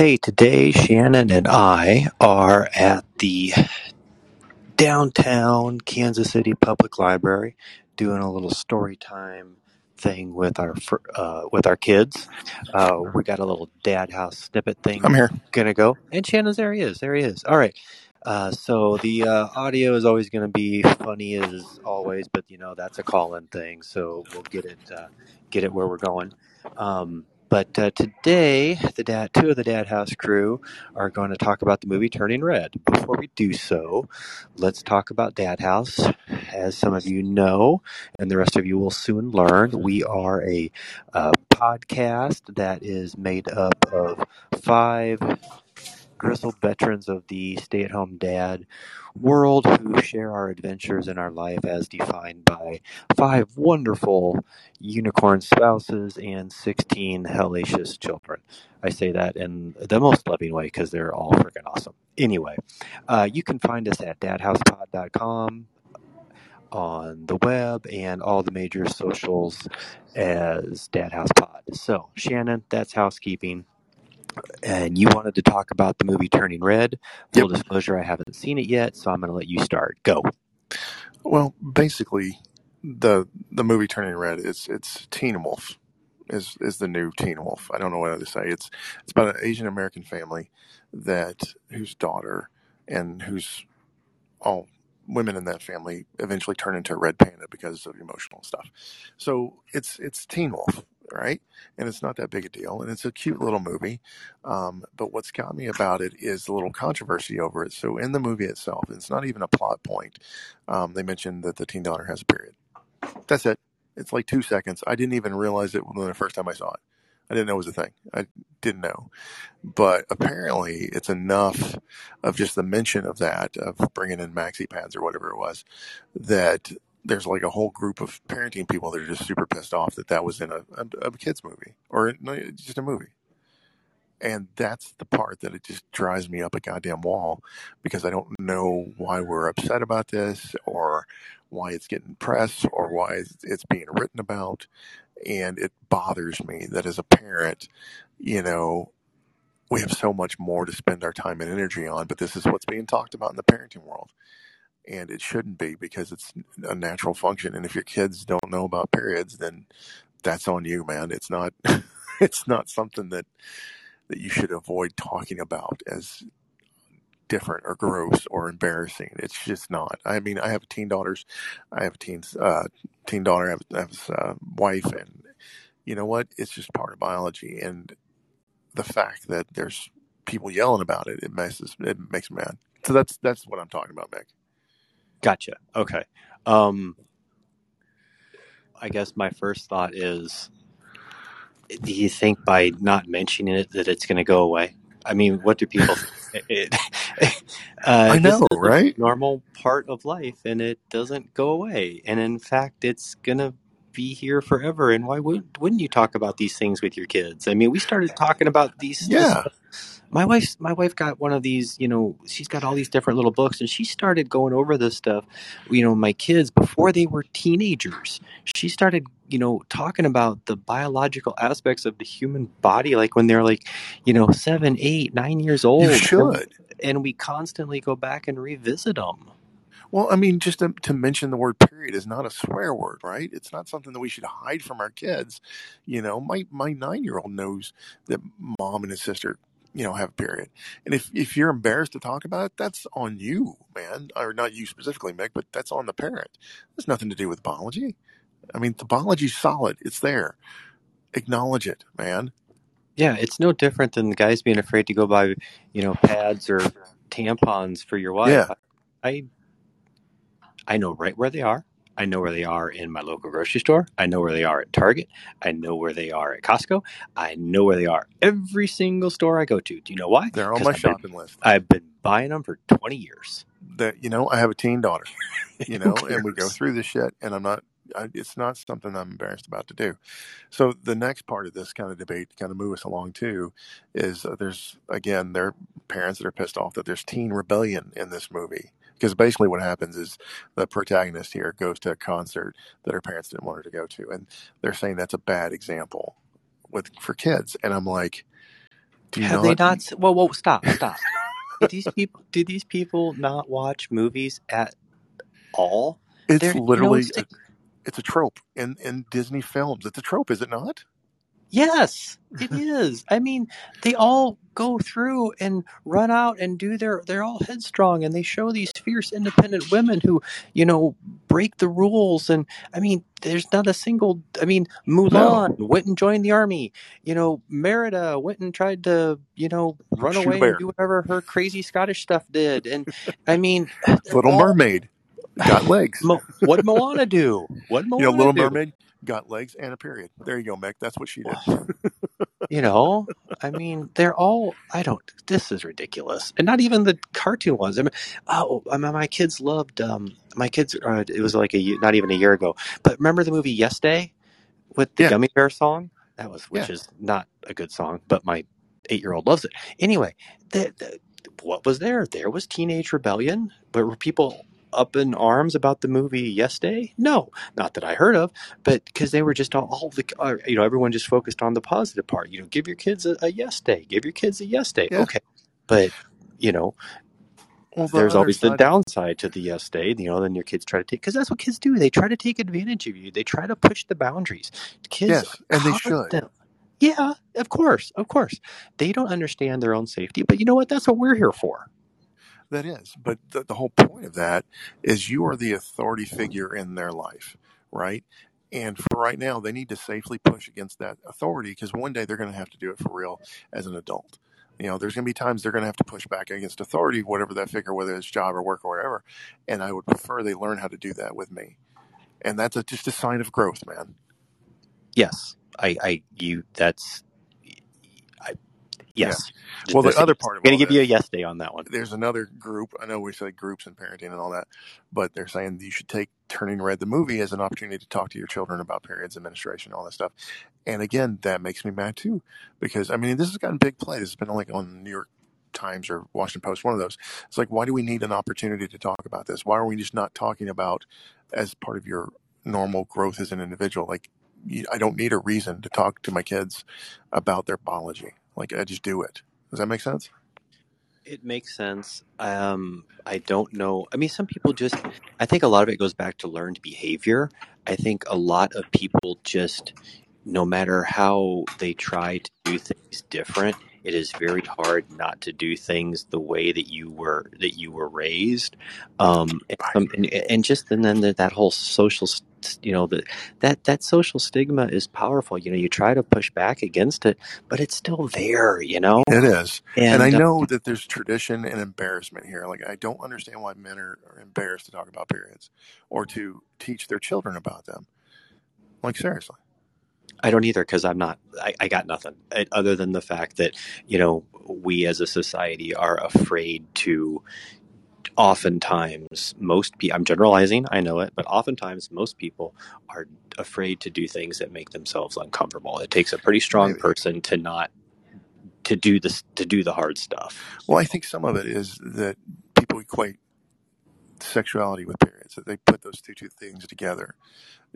Hey, today Shannon and I are at the downtown Kansas City Public Library doing a little story time thing with our fir- uh, with our kids. Uh, we got a little dad house snippet thing I'm here. gonna go, and Shannon's there. He is. There he is. All right. Uh, so the uh, audio is always going to be funny as always, but you know that's a call-in thing, so we'll get it uh, get it where we're going. Um, but uh, today, the dad, two of the Dad House crew are going to talk about the movie Turning Red. Before we do so, let's talk about Dad House. As some of you know, and the rest of you will soon learn, we are a uh, podcast that is made up of five grizzled veterans of the stay at home dad world who share our adventures in our life as defined by five wonderful unicorn spouses and 16 hellacious children. I say that in the most loving way because they're all freaking awesome. Anyway, uh, you can find us at dadhousepod.com on the web and all the major socials as Dad House Pod. So, Shannon, that's housekeeping and you wanted to talk about the movie Turning Red. Full Yep. disclosure, I haven't seen it yet, so I'm going to let you start. Go. Well, basically, the the movie Turning Red is it's Teen Wolf is is the new Teen Wolf. I don't know what to say. It's it's about an Asian American family that whose daughter and whose all women in that family eventually turn into a red panda because of emotional stuff. So it's it's Teen Wolf, right? And it's not that big a deal, and it's a cute little movie. Um, but what's got me about it is the little controversy over it. So in the movie itself, it's not even a plot point. Um, they mentioned that the teen daughter has a period. That's it. It's like two seconds. I didn't even realize it when the first time I saw it. I didn't know it was a thing. I didn't know. But apparently, it's enough of just the mention of that, of bringing in maxi pads or whatever it was, that there's like a whole group of parenting people that are just super pissed off that that was in a, a, a kid's movie or just a movie. And that's the part that it just drives me up a goddamn wall because I don't know why we're upset about this or why it's getting press or why it's being written about. And it bothers me that as a parent, you know, we have so much more to spend our time and energy on, but this is what's being talked about in the parenting world. And it shouldn't be because it's a natural function. And if your kids don't know about periods, then that's on you, man. It's not, it's not something that, that you should avoid talking about as different or gross or embarrassing. It's just not. I mean, I have teen daughters. I have a teen, uh, teen daughter. I have, I have a uh, wife and you know what? It's just part of biology. And the fact that there's people yelling about it, it messes, it makes me mad. So that's, that's what I'm talking about, Mick. Gotcha. Okay. Um, I guess my first thought is do you think by not mentioning it that it's going to go away? I mean, what do people it, uh, I know, right? normal part of life and it doesn't go away. And in fact, it's going to be here forever. And why would, wouldn't you talk about these things with your kids? I mean, we started talking about these this Yeah. my wife my wife got one of these you know she's got all these different little books and she started going over this stuff you know my kids before they were teenagers she started you know talking about the biological aspects of the human body like when they're like you know seven eight nine years You old and, should. and we constantly go back and revisit them Well, I mean, just to, to mention the word period is not a swear word, right? It's not something that we should hide from our kids. You know, my, my nine year old knows that mom and his sister, you know, have a period. And if, if you're embarrassed to talk about it, that's on you, man. Or not you specifically, Meg, but that's on the parent. There's nothing to do with biology. I mean, the biology's solid. It's there. Acknowledge it, man. yeah it's no different than the guys being afraid to go buy you know pads or tampons for your wife Yeah. i I know right where they are. I know where they are in my local grocery store. I know where they are at Target. I know where they are at Costco. I know where they are every single store I go to. Do you know why? They're on my I've been shopping list. I've been buying them for 20 years. That, you know, I have a teen daughter. you know, and we go through this shit, and I'm not. I, it's not something I'm embarrassed about to do. So the next part of this kind of debate, to kind of move us along too, is uh, there's again there are parents that are pissed off that there's teen rebellion in this movie because basically what happens is the protagonist here goes to a concert that her parents didn't want her to go to, and they're saying that's a bad example with for kids, and I'm like, Do you Have they not? Whoa, whoa, stop, stop. do these people? Do these people not watch movies at all? It's know, literally it's a, it's a trope in in Disney films. It's a trope, is it not? Yes, it is. I mean, they all go through and run out and do their. They're all headstrong, and they show these fierce, independent women who, you know, break the rules. And I mean, there's not a single. I mean, No. Mulan went and joined the army. You know, Merida went and tried to, you know, run Shoot away and do whatever her crazy Scottish stuff did. And I mean, Little all Mermaid got legs. Mo- what Moana do? What You know, Little do? Mermaid got legs and a period. There you go, Mick. That's what she did. You know, I mean, they're all. I don't. This is ridiculous, and not even the cartoon ones. I mean, oh, I mean, my kids loved. Um, my kids. Uh, it was like a not even a year ago. But remember the movie Yes Day with the Yeah, Gummy Bear song? That was, which yeah, is not a good song, but my eight-year-old loves it. Anyway, the, the, what was there? There was teenage rebellion, but were people up in arms about the movie Yes Day? No, not that I heard of, but because they were just all, all the, uh, you know, everyone just focused on the positive part. You know, give your kids a, a Yes Day, give your kids a Yes Day. yeah. Okay, but you know, Well, the there's always the downside to the yes day. You know, then your kids try to take because that's what kids do. They try to take advantage of you. They try to push the boundaries. Kids yes, and they should. constant. Yeah, of course, of course. They don't understand their own safety, but you know what? That's what we're here for. That is, but the, the whole point of that is you are the authority figure in their life, right? And for right now, they need to safely push against that authority because one day they're going to have to do it for real as an adult. You know, there's going to be times they're going to have to push back against authority, whatever that figure, whether it's job or work or whatever. And I would prefer they learn how to do that with me. And that's a, just a sign of growth, man. Yes, I, I, you. That's. Yes. Just Well, the other part of Gonna all give you a yes day on that one. there's another group. I know we say groups and parenting and all that, but they're saying you should take Turning Red the movie as an opportunity to talk to your children about periods menstruation, all that stuff. And again, that makes me mad too, because I mean, this has gotten big play. This has been like on the New York Times or Washington Post, one of those. It's like, why do we need an opportunity to talk about this? Why are we just not talking about as part of your normal growth as an individual? Like, I don't need a reason to talk to my kids about their biology. Like, I just do it. Does that make sense? It makes sense. Um, I don't know. I mean, some people just, I think a lot of it goes back to learned behavior. I think a lot of people just, no matter how they try to do things different, it is very hard not to do things the way that you were that you were raised, um, and, um, and, and just and then that, that whole social, you know, that that that social stigma is powerful. You know, you try to push back against it, but it's still there. You know, It is. And I and uh, know that there's tradition and embarrassment here. Like, I don't understand why men are, are embarrassed to talk about periods or to teach their children about them. Like, seriously. I don't either because I'm not. I, I got nothing uh, other than the fact that you know we as a society are afraid to. Oftentimes, most people. I'm generalizing. I know it, but oftentimes most people are afraid to do things that make themselves uncomfortable. It takes a pretty strong Maybe. person to not to do this to do the hard stuff. Well, I think some of it is that people equate sexuality with periods, that they put those two, two things together.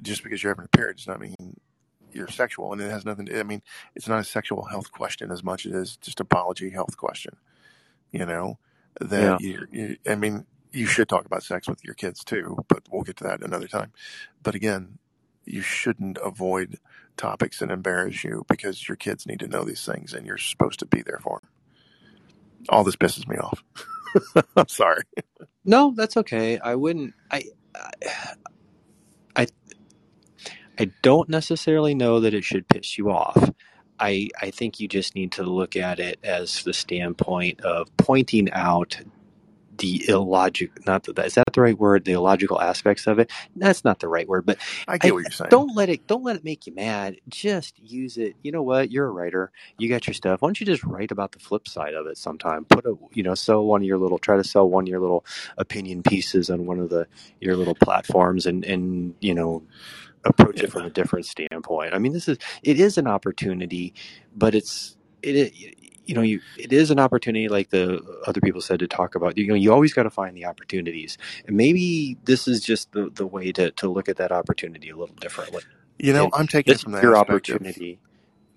Just because you're having a period does not mean you're sexual. And it has nothing to, I mean, it's not a sexual health question as much as it is just a biology health question. You know, Yeah. that you, you, I mean, you should talk about sex with your kids too, but we'll get to that another time. But again, you shouldn't avoid topics that embarrass you because your kids need to know these things and you're supposed to be there for them. All this pisses me off. I'm sorry. No, that's okay. I wouldn't. I. I. I don't necessarily know that it should piss you off. I I think you just need to look at it as the standpoint of pointing out the illogic not that is that the right word? The illogical aspects of it? That's not the right word but I I get what you're saying. don't let it don't let it make you mad. Just use it. You know what? You're a writer. You got your stuff. Why don't you just write about the flip side of it sometime? Put a you know sell one of your little try to sell one of your little opinion pieces on one of the your little platforms and and you know approach it from a different standpoint. I mean, this is it is an opportunity, but it's it, you know you it is an opportunity like the other people said to talk about. You know, you always got to find the opportunities, and maybe this is just the the way to to look at that opportunity a little differently. You know, And I'm taking this from your opportunity.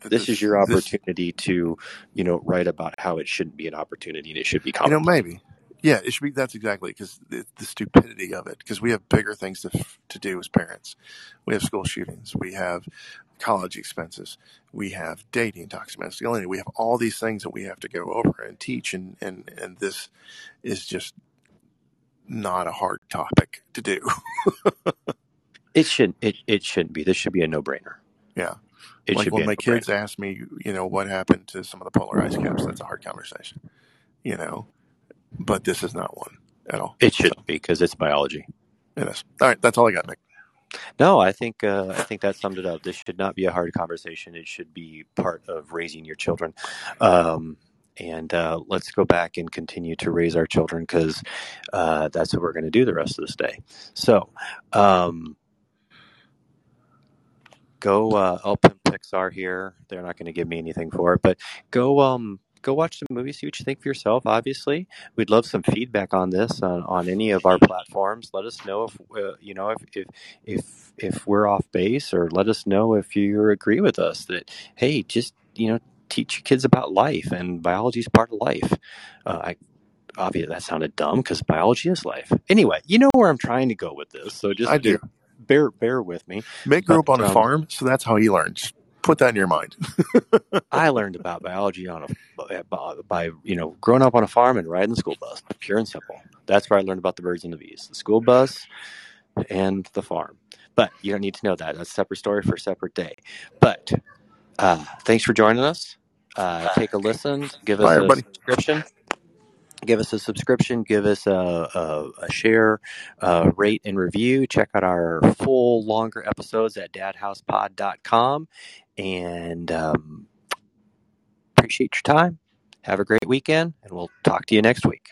this is your opportunity this, to, you know, write about how it shouldn't be an opportunity and it should be. common. You know, maybe. Yeah, it should be. That's exactly because the, the, stupidity of it. Because we have bigger things to to do as parents. We have school shootings. We have college expenses. We have dating, toxic masculinity. We have all these things that we have to go over and teach, and and and this is just not a hard topic to do. it shouldn't. it it shouldn't be. This should be a no brainer. Yeah. It like when my kids ask me, you know, what happened to some of the polar ice caps, that's a hard conversation, you know, but this is not one at all. It should so. be because it's biology. It is. All right. That's all I got, Nick. No, I think uh, I think that summed it up. This should not be a hard conversation. It should be part of raising your children. Um, and uh, let's go back and continue to raise our children because uh, that's what we're going to do the rest of this day. So, um, go uh, open Pixar here. They're not going to give me anything for it, but go um go watch the movie, see what you think for yourself. Obviously, we'd love some feedback on this on, on any of our platforms. Let us know if uh, you know if, if if if we're off base, or let us know if you agree with us that hey, just you know teach your kids about life and biology is part of life. Uh, I obviously that sounded dumb because biology is life. Anyway, you know where I'm trying to go with this, so just I do bear bear with me. Mick grew up on a um, farm, so that's how he learns. Put that in your mind. I learned about biology on a by you know growing up on a farm and riding the school bus. Pure and simple. That's where I learned about the birds and the bees, the school bus, and the farm. But you don't need to know that. That's a separate story for a separate day. But uh, thanks for joining us. Uh, take a listen. Give us Bye, a everybody. subscription give us a subscription, give us a, a, a share, uh, rate, and review. Check out our full, longer episodes at dadhousepod.com. And um, appreciate your time. Have a great weekend, and we'll talk to you next week.